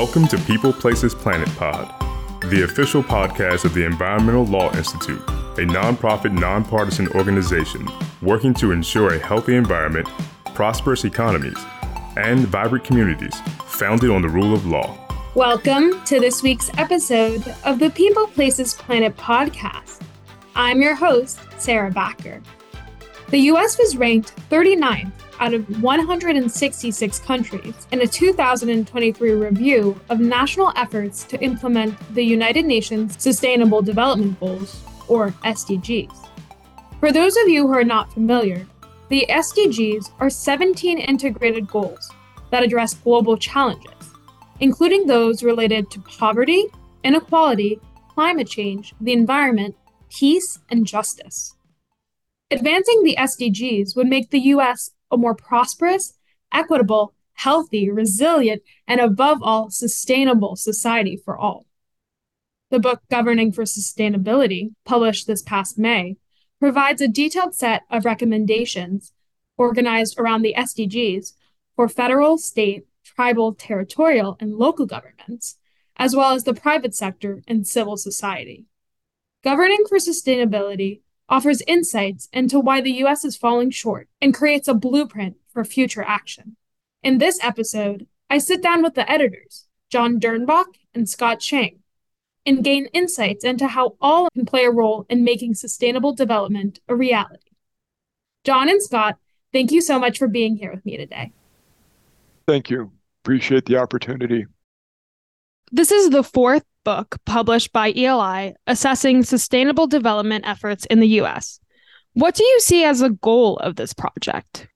Welcome to People Places Planet Pod, the official podcast of the Environmental Law Institute, a nonprofit, nonpartisan organization working to ensure a healthy environment, prosperous economies, and vibrant communities founded on the rule of law. Welcome to this week's episode of the People Places Planet podcast. I'm your host, Sarah Backer. The US was ranked 39th out of 166 countries in a 2023 review of national efforts to implement the United Nations Sustainable Development Goals, or SDGs. For those of you who are not familiar, the SDGs are 17 integrated goals that address global challenges, including those related to poverty, inequality, climate change, the environment, peace, and justice. Advancing the SDGs would make the US a more prosperous, equitable, healthy, resilient, and above all, sustainable society for all. The book Governing for Sustainability, published this past May, provides a detailed set of recommendations organized around the SDGs for federal, state, tribal, territorial, and local governments, as well as the private sector and civil society. Governing for Sustainability offers insights into why the US is falling short and creates a blueprint for future action. In this episode, I sit down with the editors, John Dernbach and Scott Schang, and gain insights into how all can play a role in making sustainable development a reality. John and Scott, thank you so much for being here with me today. Thank you. Appreciate the opportunity. This is the fourth book published by ELI assessing sustainable development efforts in the US. What do you see as a goal of this project?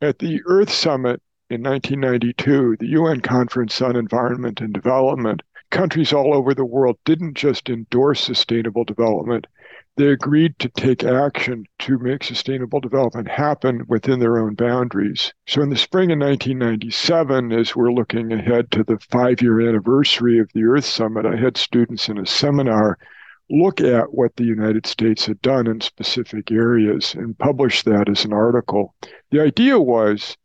At the Earth Summit in 1992, the UN Conference on Environment and Development, countries all over the world didn't just endorse sustainable development, they agreed to take action to make sustainable development happen within their own boundaries. So, in the spring of 1997, as we're looking ahead to the five year anniversary of the Earth Summit, I had students in a seminar look at what the United States had done in specific areas and publish that as an article. The idea was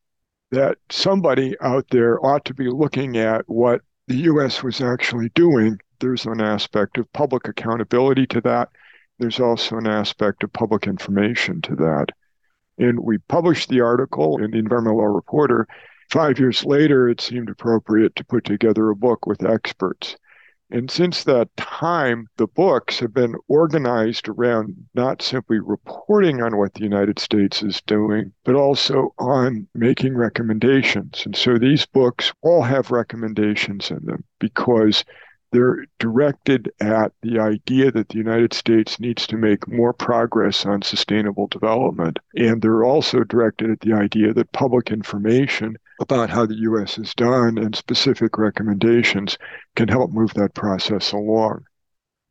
that somebody out there ought to be looking at what the US was actually doing. There's an aspect of public accountability to that there's also an aspect of public information to that. And we published the article in the Environmental Law Reporter. Five years later, it seemed appropriate to put together a book with experts. And since that time, the books have been organized around not simply reporting on what the United States is doing, but also on making recommendations. And so these books all have recommendations in them because they're directed at the idea that the United States needs to make more progress on sustainable development. And they're also directed at the idea that public information about how the U.S. has done and specific recommendations can help move that process along.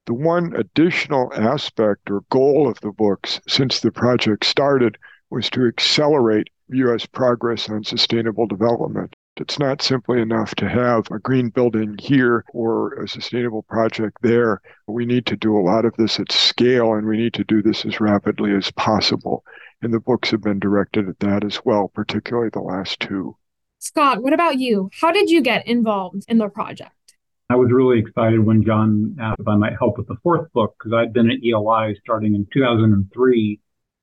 The one additional aspect or goal of the books since the project started was to accelerate U.S. progress on sustainable development. It's not simply enough to have a green building here or a sustainable project there. We need to do a lot of this at scale and we need to do this as rapidly as possible. And the books have been directed at that as well, particularly the last two. Scott, what about you? How did you get involved in the project? I was really excited when John asked if I might help with the fourth book because I'd been at ELI starting in 2003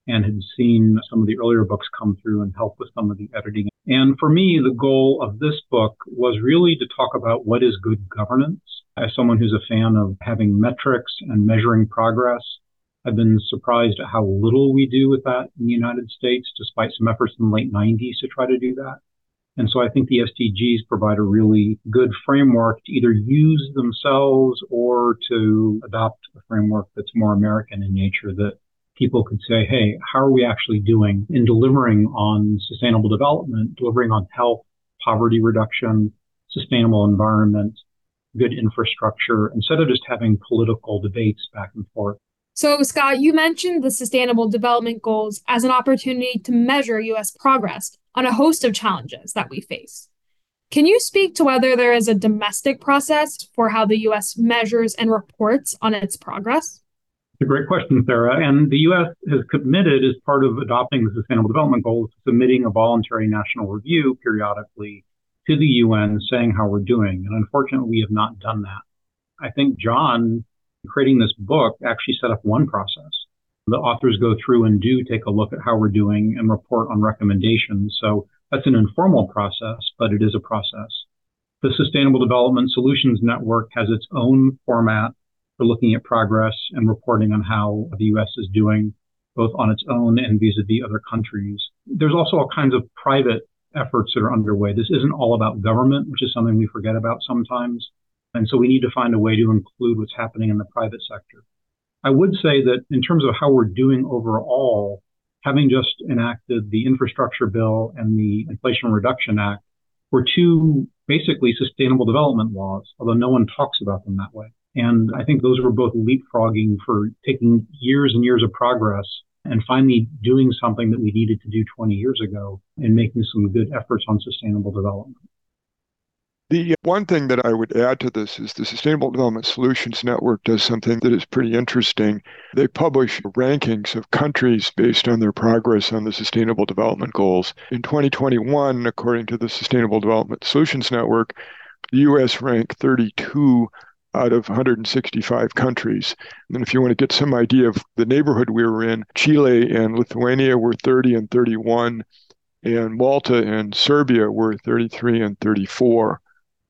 and had seen some of the earlier books come through and help with some of the editing. And for me, the goal of this book was really to talk about what is good governance. As someone who's a fan of having metrics and measuring progress, I've been surprised at how little we do with that in the United States, despite some efforts in the late 90s to try to do that. And so I think the SDGs provide a really good framework to either use themselves or to adopt a framework that's more American in nature that people could say, hey, how are we actually doing in delivering on sustainable development, delivering on health, poverty reduction, sustainable environment, good infrastructure, instead of just having political debates back and forth. So, Scott, you mentioned the Sustainable Development Goals as an opportunity to measure U.S. progress on a host of challenges that we face. Can you speak to whether there is a domestic process for how the U.S. measures and reports on its progress? It's a great question, Sarah. And the U.S. has committed, as part of adopting the Sustainable Development Goals, submitting a voluntary national review periodically to the UN saying how we're doing. And unfortunately, we have not done that. I think John, creating this book, actually set up one process. The authors go through and do take a look at how we're doing and report on recommendations. So that's an informal process, but it is a process. The Sustainable Development Solutions Network has its own format for looking at progress and reporting on how the U.S. is doing, both on its own and vis-a-vis other countries. There's also all kinds of private efforts that are underway. This isn't all about government, which is something we forget about sometimes. And so we need to find a way to include what's happening in the private sector. I would say that in terms of how we're doing overall, having just enacted the infrastructure bill and the Inflation Reduction Act were two basically sustainable development laws, although no one talks about them that way. And I think those were both leapfrogging for taking years and years of progress and finally doing something that we needed to do 20 years ago and making some good efforts on sustainable development. The uh, one thing that I would add to this is the Sustainable Development Solutions Network does something that is pretty interesting. They publish rankings of countries based on their progress on the Sustainable Development Goals. In 2021, according to the Sustainable Development Solutions Network, the U.S. ranked 32 out of 165 countries. And if you want to get some idea of the neighborhood we were in, Chile and Lithuania were 30 and 31, and Malta and Serbia were 33 and 34.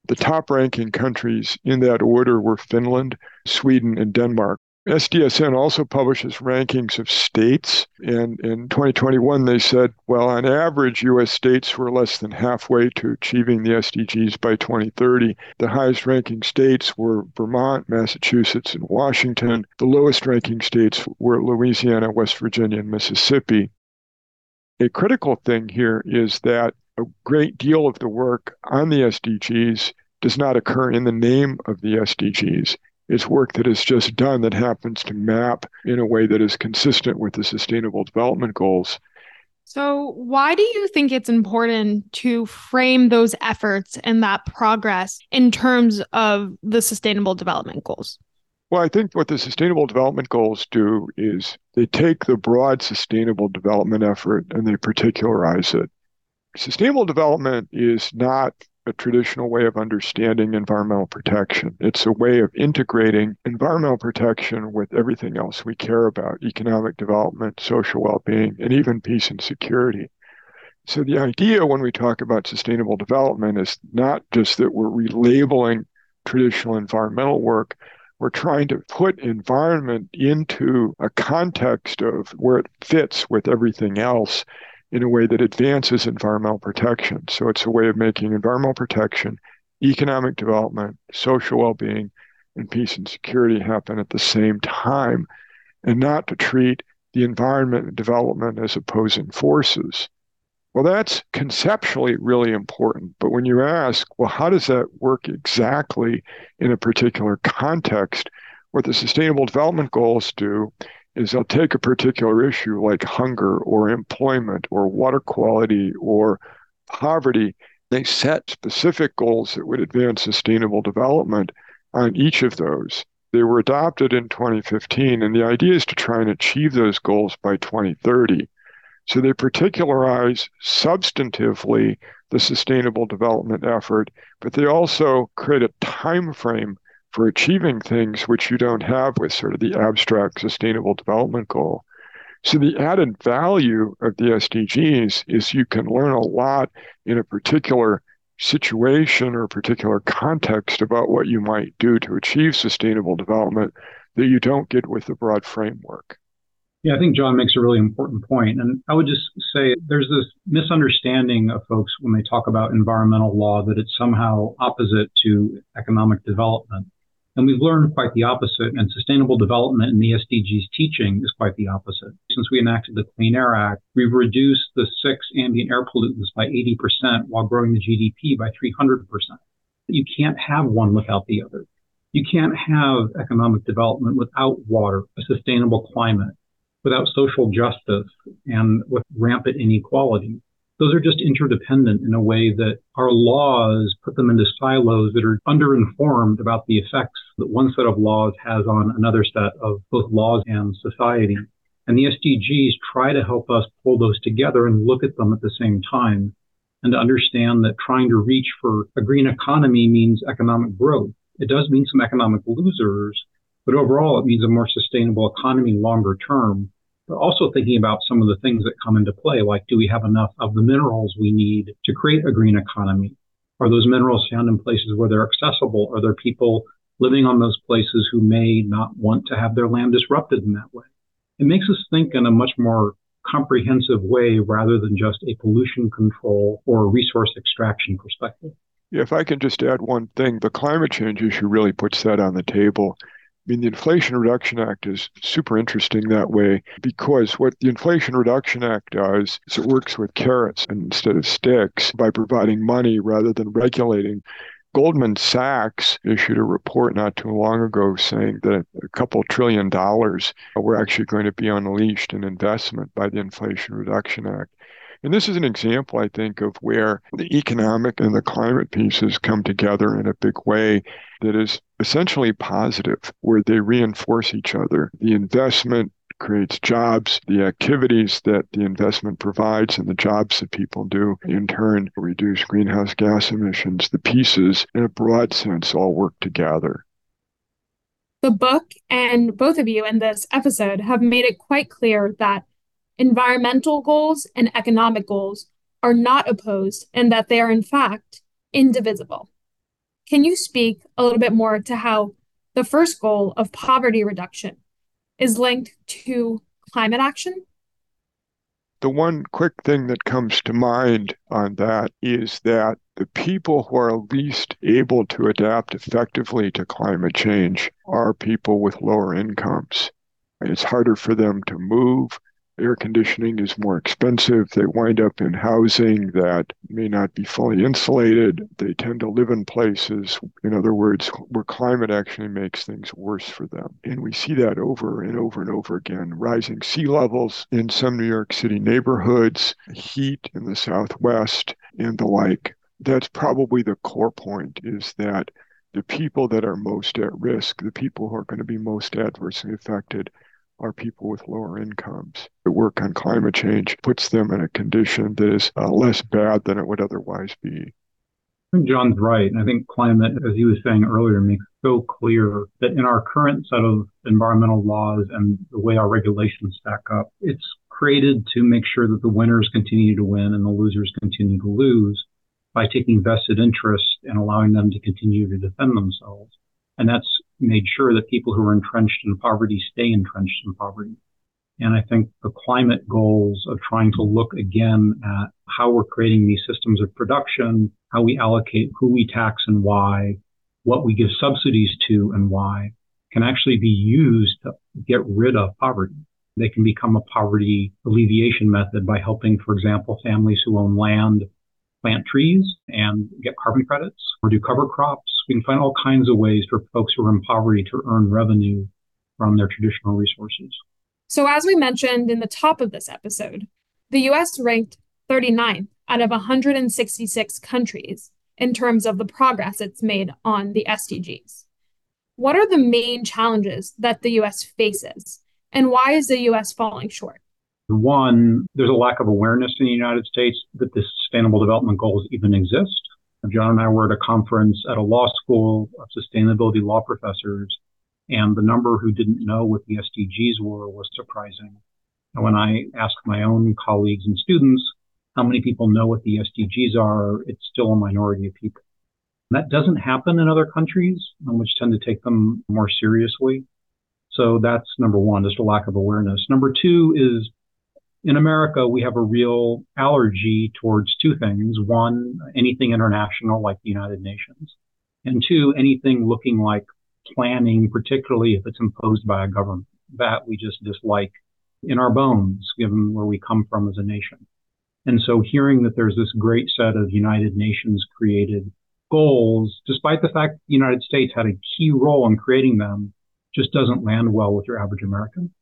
The top ranking countries in that order were Finland, Sweden, and Denmark. SDSN also publishes rankings of states. And in 2021, they said, well, on average, US states were less than halfway to achieving the SDGs by 2030. The highest ranking states were Vermont, Massachusetts, and Washington. The lowest ranking states were Louisiana, West Virginia, and Mississippi. A critical thing here is that a great deal of the work on the SDGs does not occur in the name of the SDGs. It's work that is just done that happens to map in a way that is consistent with the Sustainable Development Goals. So, why do you think it's important to frame those efforts and that progress in terms of the Sustainable Development Goals? Well, I think what the Sustainable Development Goals do is they take the broad sustainable development effort and they particularize it. Sustainable development is not a traditional way of understanding environmental protection. It's a way of integrating environmental protection with everything else we care about economic development, social well being, and even peace and security. So, the idea when we talk about sustainable development is not just that we're relabeling traditional environmental work, we're trying to put environment into a context of where it fits with everything else in a way that advances environmental protection. So it's a way of making environmental protection, economic development, social well being, and peace and security happen at the same time, and not to treat the environment and development as opposing forces. Well, that's conceptually really important. But when you ask, well, how does that work exactly in a particular context? What the Sustainable Development Goals do is they'll take a particular issue like hunger or employment or water quality or poverty. They set specific goals that would advance sustainable development on each of those. They were adopted in 2015, and the idea is to try and achieve those goals by 2030. So they particularize substantively the sustainable development effort, but they also create a time frame for achieving things which you don't have with sort of the abstract sustainable development goal. So the added value of the SDGs is you can learn a lot in a particular situation or particular context about what you might do to achieve sustainable development that you don't get with the broad framework. Yeah, I think John makes a really important point. And I would just say there's this misunderstanding of folks when they talk about environmental law that it's somehow opposite to economic development. And we've learned quite the opposite, and sustainable development in the SDGs teaching is quite the opposite. Since we enacted the Clean Air Act, we've reduced the six ambient air pollutants by 80% while growing the GDP by 300%. You can't have one without the other. You can't have economic development without water, a sustainable climate, without social justice, and with rampant inequality those are just interdependent in a way that our laws put them into silos that are underinformed about the effects that one set of laws has on another set of both laws and society. And the SDGs try to help us pull those together and look at them at the same time. and to understand that trying to reach for a green economy means economic growth. It does mean some economic losers, but overall it means a more sustainable economy longer term. But also thinking about some of the things that come into play, like do we have enough of the minerals we need to create a green economy? Are those minerals found in places where they're accessible? Are there people living on those places who may not want to have their land disrupted in that way? It makes us think in a much more comprehensive way rather than just a pollution control or resource extraction perspective. If I can just add one thing, the climate change issue really puts that on the table. I mean, the Inflation Reduction Act is super interesting that way because what the Inflation Reduction Act does is it works with carrots instead of sticks by providing money rather than regulating. Goldman Sachs issued a report not too long ago saying that a couple trillion dollars were actually going to be unleashed in investment by the Inflation Reduction Act. And this is an example, I think, of where the economic and the climate pieces come together in a big way that is essentially positive, where they reinforce each other. The investment creates jobs, the activities that the investment provides and the jobs that people do in turn reduce greenhouse gas emissions. The pieces, in a broad sense, all work together. The book and both of you in this episode have made it quite clear that environmental goals and economic goals are not opposed and that they are, in fact, indivisible. Can you speak a little bit more to how the first goal of poverty reduction is linked to climate action? The one quick thing that comes to mind on that is that the people who are least able to adapt effectively to climate change are people with lower incomes. And it's harder for them to move air conditioning is more expensive. They wind up in housing that may not be fully insulated. They tend to live in places, in other words, where climate actually makes things worse for them. And we see that over and over and over again. Rising sea levels in some New York City neighborhoods, heat in the Southwest, and the like. That's probably the core point is that the people that are most at risk, the people who are going to be most adversely affected, are people with lower incomes. The work on climate change puts them in a condition that is uh, less bad than it would otherwise be. I think John's right. And I think climate, as he was saying earlier, makes so clear that in our current set of environmental laws and the way our regulations stack up, it's created to make sure that the winners continue to win and the losers continue to lose by taking vested interest and allowing them to continue to defend themselves. And that's made sure that people who are entrenched in poverty stay entrenched in poverty. And I think the climate goals of trying to look again at how we're creating these systems of production, how we allocate who we tax and why, what we give subsidies to and why can actually be used to get rid of poverty. They can become a poverty alleviation method by helping, for example, families who own land plant trees and get carbon credits or do cover crops we can find all kinds of ways for folks who are in poverty to earn revenue from their traditional resources. So, as we mentioned in the top of this episode, the US ranked 39th out of 166 countries in terms of the progress it's made on the SDGs. What are the main challenges that the US faces, and why is the US falling short? One, there's a lack of awareness in the United States that the Sustainable Development Goals even exist. John and I were at a conference at a law school of sustainability law professors, and the number who didn't know what the SDGs were was surprising. And when I asked my own colleagues and students how many people know what the SDGs are, it's still a minority of people. And that doesn't happen in other countries, which tend to take them more seriously. So that's number one, just a lack of awareness. Number two is in America, we have a real allergy towards two things. One, anything international like the United Nations. And two, anything looking like planning, particularly if it's imposed by a government. That we just dislike in our bones, given where we come from as a nation. And so hearing that there's this great set of United Nations created goals, despite the fact the United States had a key role in creating them, just doesn't land well with your average American.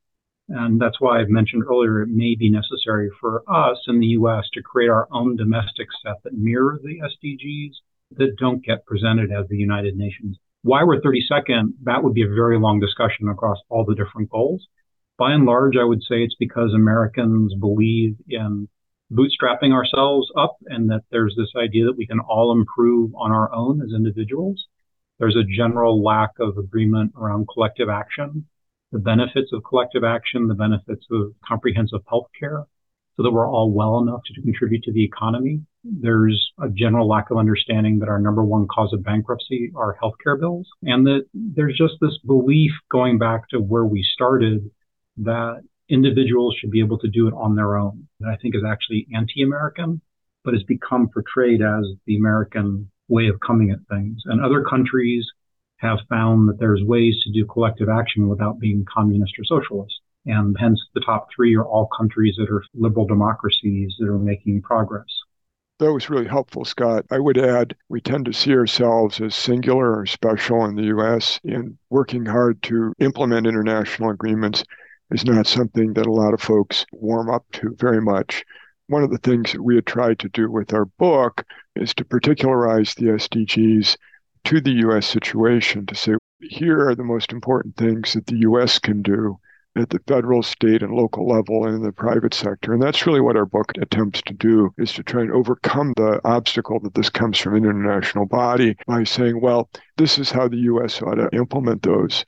And that's why I've mentioned earlier it may be necessary for us in the US to create our own domestic set that mirror the SDGs that don't get presented as the United Nations. Why we're 32nd, that would be a very long discussion across all the different goals. By and large, I would say it's because Americans believe in bootstrapping ourselves up and that there's this idea that we can all improve on our own as individuals. There's a general lack of agreement around collective action, the benefits of collective action, the benefits of comprehensive health care, so that we're all well enough to contribute to the economy. There's a general lack of understanding that our number one cause of bankruptcy are healthcare bills, and that there's just this belief going back to where we started that individuals should be able to do it on their own. That I think is actually anti-American, but has become portrayed as the American way of coming at things. And other countries have found that there's ways to do collective action without being communist or socialist. And hence the top three are all countries that are liberal democracies that are making progress. That was really helpful, Scott. I would add we tend to see ourselves as singular or special in the U.S. in working hard to implement international agreements is not something that a lot of folks warm up to very much. One of the things that we had tried to do with our book is to particularize the SDGs to the U.S. situation to say, here are the most important things that the U.S. can do at the federal, state, and local level and in the private sector. And that's really what our book attempts to do is to try and overcome the obstacle that this comes from an international body by saying, well, this is how the US ought to implement those.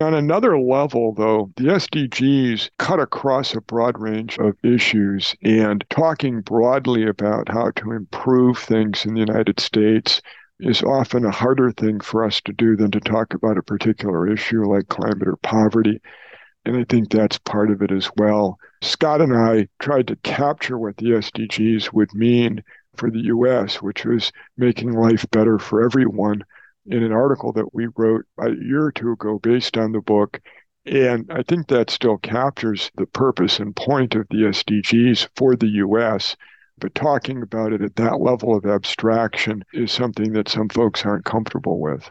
On another level, though, the SDGs cut across a broad range of issues and talking broadly about how to improve things in the United States is often a harder thing for us to do than to talk about a particular issue like climate or poverty. And I think that's part of it as well. Scott and I tried to capture what the SDGs would mean for the US, which was making life better for everyone, in an article that we wrote a year or two ago based on the book. And I think that still captures the purpose and point of the SDGs for the US. But talking about it at that level of abstraction is something that some folks aren't comfortable with.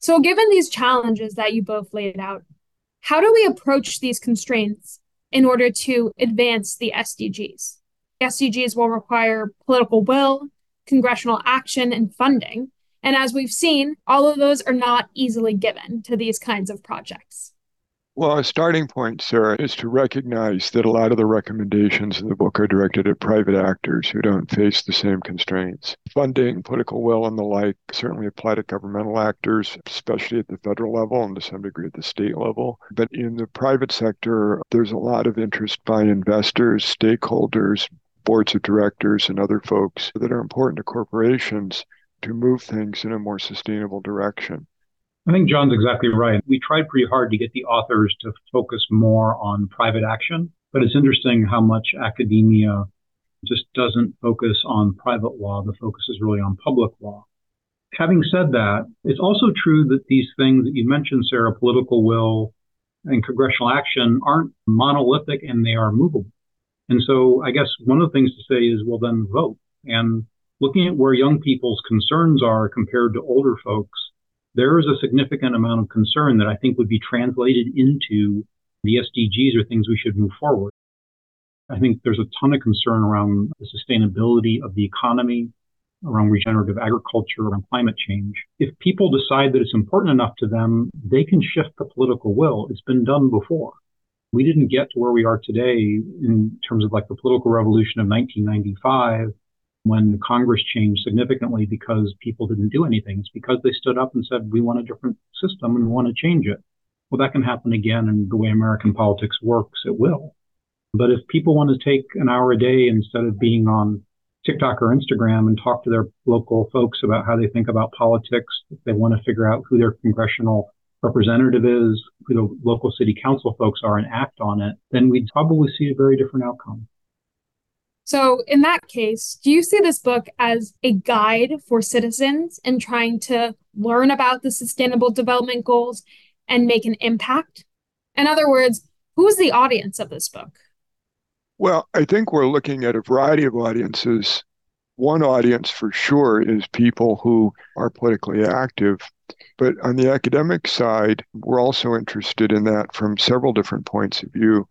So, given these challenges that you both laid out, how do we approach these constraints in order to advance the SDGs? The SDGs will require political will, congressional action, and funding. And as we've seen, all of those are not easily given to these kinds of projects. Well, a starting point, Sarah, is to recognize that a lot of the recommendations in the book are directed at private actors who don't face the same constraints. Funding, political will, and the like certainly apply to governmental actors, especially at the federal level and to some degree at the state level. But in the private sector, there's a lot of interest by investors, stakeholders, boards of directors, and other folks that are important to corporations to move things in a more sustainable direction. I think John's exactly right. We tried pretty hard to get the authors to focus more on private action, but it's interesting how much academia just doesn't focus on private law. The focus is really on public law. Having said that, it's also true that these things that you mentioned, Sarah, political will and congressional action aren't monolithic and they are movable. And so I guess one of the things to say is, well, then vote. And looking at where young people's concerns are compared to older folks, there is a significant amount of concern that I think would be translated into the SDGs or things we should move forward. I think there's a ton of concern around the sustainability of the economy, around regenerative agriculture, around climate change. If people decide that it's important enough to them, they can shift the political will. It's been done before. We didn't get to where we are today in terms of like the political revolution of 1995 when Congress changed significantly because people didn't do anything. It's because they stood up and said, we want a different system and we want to change it. Well, that can happen again. And the way American politics works, it will. But if people want to take an hour a day instead of being on TikTok or Instagram and talk to their local folks about how they think about politics, if they want to figure out who their congressional representative is, who the local city council folks are and act on it, then we'd probably see a very different outcome. So, in that case, do you see this book as a guide for citizens in trying to learn about the sustainable development goals and make an impact? In other words, who's the audience of this book? Well, I think we're looking at a variety of audiences. One audience for sure is people who are politically active. But on the academic side, we're also interested in that from several different points of view.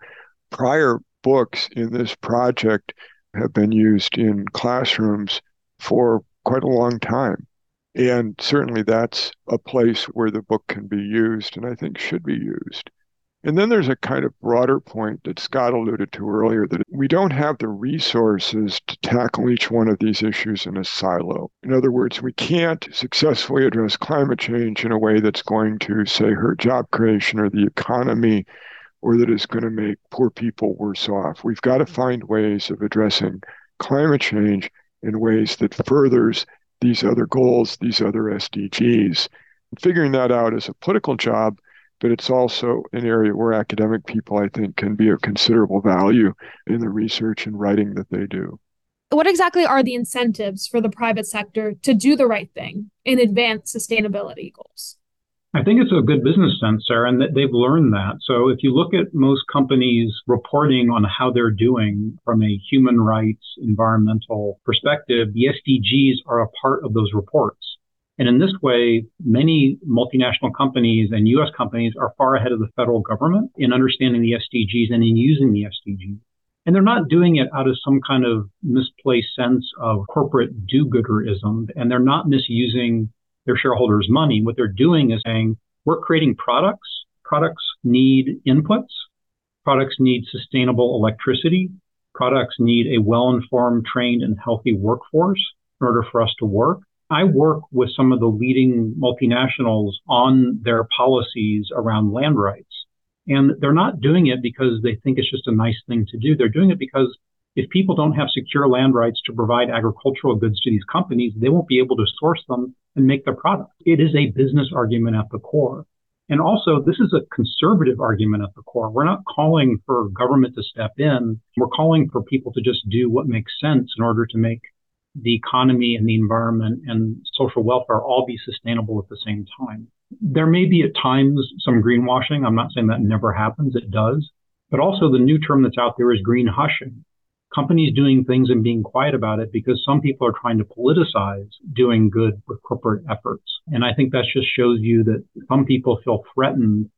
Prior books in this project have been used in classrooms for quite a long time. And certainly that's a place where the book can be used and I think should be used. And then there's a kind of broader point that Scott alluded to earlier that we don't have the resources to tackle each one of these issues in a silo. In other words, we can't successfully address climate change in a way that's going to, say, hurt job creation or the economy or that is going to make poor people worse off. We've got to mm. find ways of addressing climate change in ways that furthers these other goals, these other SDGs. And Figuring that out is a political job but it's also an area where academic people, I think, can be of considerable value in the research and writing that they do. What exactly are the incentives for the private sector to do the right thing and advance sustainability goals? I think it's a good business sense, Sarah, and they've learned that. So if you look at most companies reporting on how they're doing from a human rights, environmental perspective, the SDGs are a part of those reports. And in this way, many multinational companies and US companies are far ahead of the federal government in understanding the SDGs and in using the SDGs. And they're not doing it out of some kind of misplaced sense of corporate do-gooderism, and they're not misusing their shareholders' money. What they're doing is saying, we're creating products. Products need inputs. Products need sustainable electricity. Products need a well-informed, trained, and healthy workforce in order for us to work. I work with some of the leading multinationals on their policies around land rights. And they're not doing it because they think it's just a nice thing to do. They're doing it because if people don't have secure land rights to provide agricultural goods to these companies, they won't be able to source them and make their product. It is a business argument at the core. And also, this is a conservative argument at the core. We're not calling for government to step in. We're calling for people to just do what makes sense in order to make the economy and the environment and social welfare all be sustainable at the same time. There may be at times some greenwashing. I'm not saying that never happens. It does. But also the new term that's out there is green hushing. Companies doing things and being quiet about it because some people are trying to politicize doing good with corporate efforts. And I think that just shows you that some people feel threatened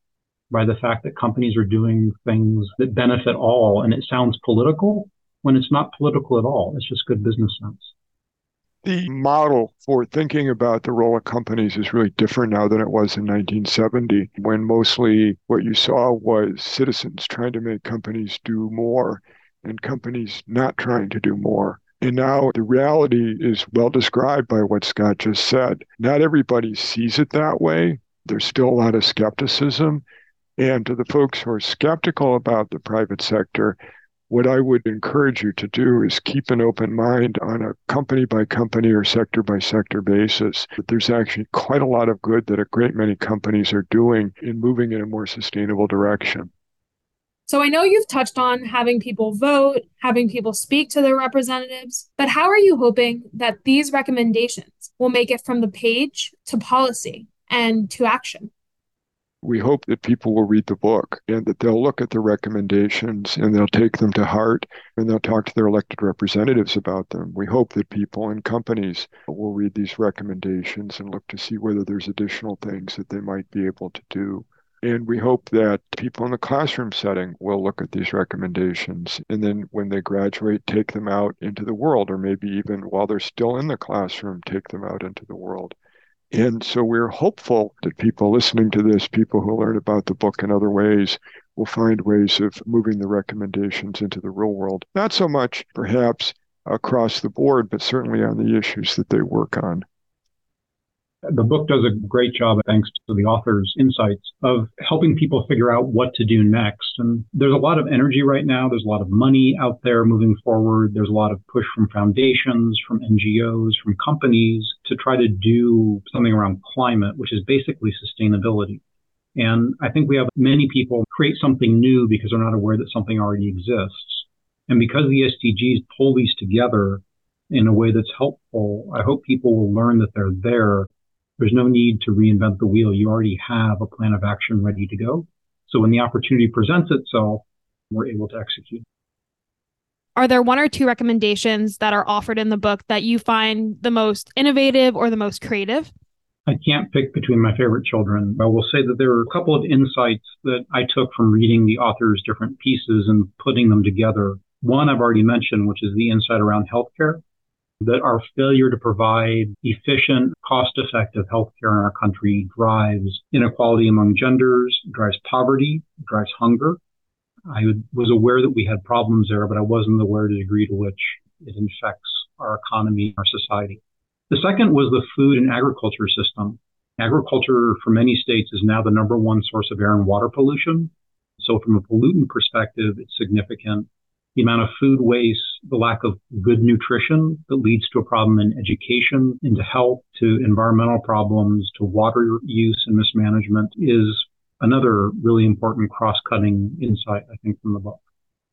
by the fact that companies are doing things that benefit all. And it sounds political when it's not political at all. It's just good business sense the model for thinking about the role of companies is really different now than it was in 1970, when mostly what you saw was citizens trying to make companies do more and companies not trying to do more. And now the reality is well described by what Scott just said. Not everybody sees it that way. There's still a lot of skepticism. And to the folks who are skeptical about the private sector, what I would encourage you to do is keep an open mind on a company by company or sector by sector basis. There's actually quite a lot of good that a great many companies are doing in moving in a more sustainable direction. So I know you've touched on having people vote, having people speak to their representatives, but how are you hoping that these recommendations will make it from the page to policy and to action? we hope that people will read the book and that they'll look at the recommendations and they'll take them to heart and they'll talk to their elected representatives about them. We hope that people and companies will read these recommendations and look to see whether there's additional things that they might be able to do. And we hope that people in the classroom setting will look at these recommendations and then when they graduate, take them out into the world, or maybe even while they're still in the classroom, take them out into the world. And so we're hopeful that people listening to this, people who learn about the book in other ways, will find ways of moving the recommendations into the real world. Not so much, perhaps, across the board, but certainly on the issues that they work on. The book does a great job, thanks to the author's insights, of helping people figure out what to do next. And there's a lot of energy right now. There's a lot of money out there moving forward. There's a lot of push from foundations, from NGOs, from companies to try to do something around climate, which is basically sustainability. And I think we have many people create something new because they're not aware that something already exists. And because the SDGs pull these together in a way that's helpful, I hope people will learn that they're there there's no need to reinvent the wheel. You already have a plan of action ready to go. So when the opportunity presents itself, we're able to execute. Are there one or two recommendations that are offered in the book that you find the most innovative or the most creative? I can't pick between my favorite children. I will say that there are a couple of insights that I took from reading the author's different pieces and putting them together. One I've already mentioned, which is the insight around healthcare that our failure to provide efficient, cost effective healthcare in our country drives inequality among genders, drives poverty, drives hunger. I was aware that we had problems there, but I wasn't aware of the degree to which it infects our economy, our society. The second was the food and agriculture system. Agriculture for many states is now the number one source of air and water pollution. So from a pollutant perspective, it's significant. The amount of food waste, the lack of good nutrition that leads to a problem in education, into health, to environmental problems, to water use and mismanagement is another really important cross-cutting insight, I think, from the book.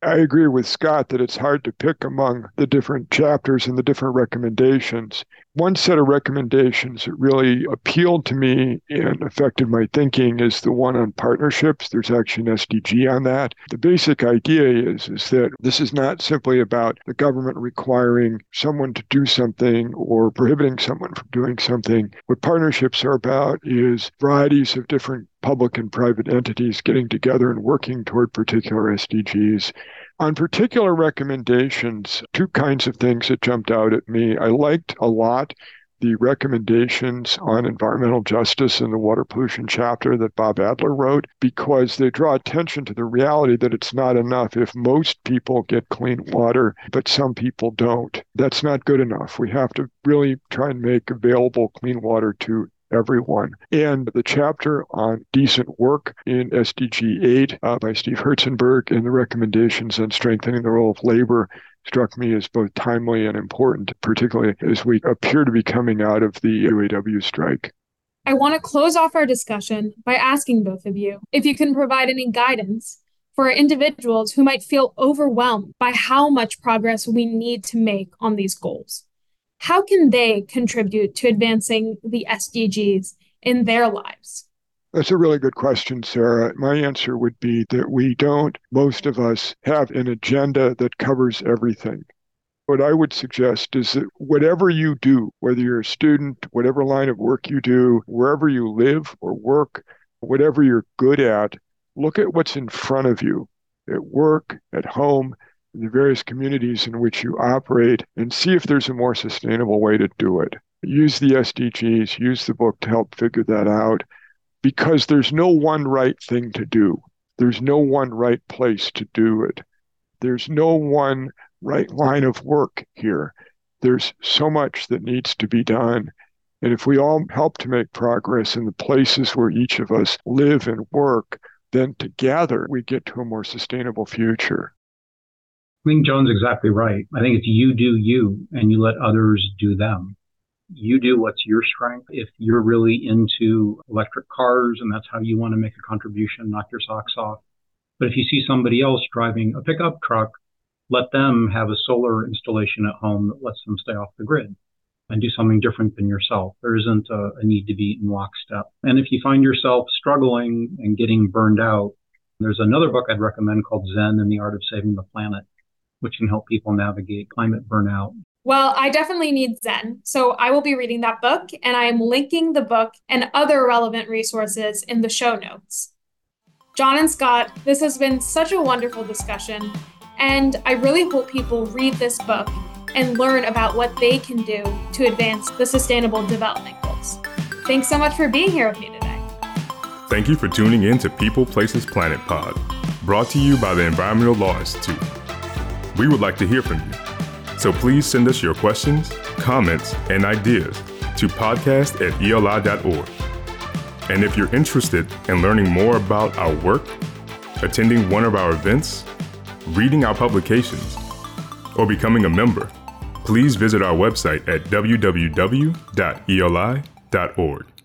I agree with Scott that it's hard to pick among the different chapters and the different recommendations. One set of recommendations that really appealed to me and affected my thinking is the one on partnerships. There's actually an SDG on that. The basic idea is, is that this is not simply about the government requiring someone to do something or prohibiting someone from doing something. What partnerships are about is varieties of different public and private entities getting together and working toward particular SDGs. On particular recommendations, two kinds of things that jumped out at me. I liked a lot the recommendations on environmental justice in the water pollution chapter that Bob Adler wrote because they draw attention to the reality that it's not enough if most people get clean water, but some people don't. That's not good enough. We have to really try and make available clean water to everyone. And the chapter on decent work in SDG 8 uh, by Steve Herzenberg and the recommendations on strengthening the role of labor struck me as both timely and important, particularly as we appear to be coming out of the UAW strike. I want to close off our discussion by asking both of you if you can provide any guidance for individuals who might feel overwhelmed by how much progress we need to make on these goals. How can they contribute to advancing the SDGs in their lives? That's a really good question, Sarah. My answer would be that we don't, most of us, have an agenda that covers everything. What I would suggest is that whatever you do, whether you're a student, whatever line of work you do, wherever you live or work, whatever you're good at, look at what's in front of you at work, at home, the various communities in which you operate and see if there's a more sustainable way to do it. Use the SDGs, use the book to help figure that out because there's no one right thing to do. There's no one right place to do it. There's no one right line of work here. There's so much that needs to be done. And if we all help to make progress in the places where each of us live and work, then together we get to a more sustainable future. I think John's exactly right. I think it's you do you and you let others do them. You do what's your strength. If you're really into electric cars and that's how you want to make a contribution, knock your socks off. But if you see somebody else driving a pickup truck, let them have a solar installation at home that lets them stay off the grid and do something different than yourself. There isn't a, a need to be in lockstep. And if you find yourself struggling and getting burned out, there's another book I'd recommend called Zen and the Art of Saving the Planet which can help people navigate climate burnout. Well, I definitely need Zen. So I will be reading that book, and I am linking the book and other relevant resources in the show notes. John and Scott, this has been such a wonderful discussion, and I really hope people read this book and learn about what they can do to advance the Sustainable Development Goals. Thanks so much for being here with me today. Thank you for tuning in to People Places Planet Pod, brought to you by the Environmental Law Institute. We would like to hear from you. So please send us your questions, comments, and ideas to podcast at eli.org. And if you're interested in learning more about our work, attending one of our events, reading our publications, or becoming a member, please visit our website at www.eli.org.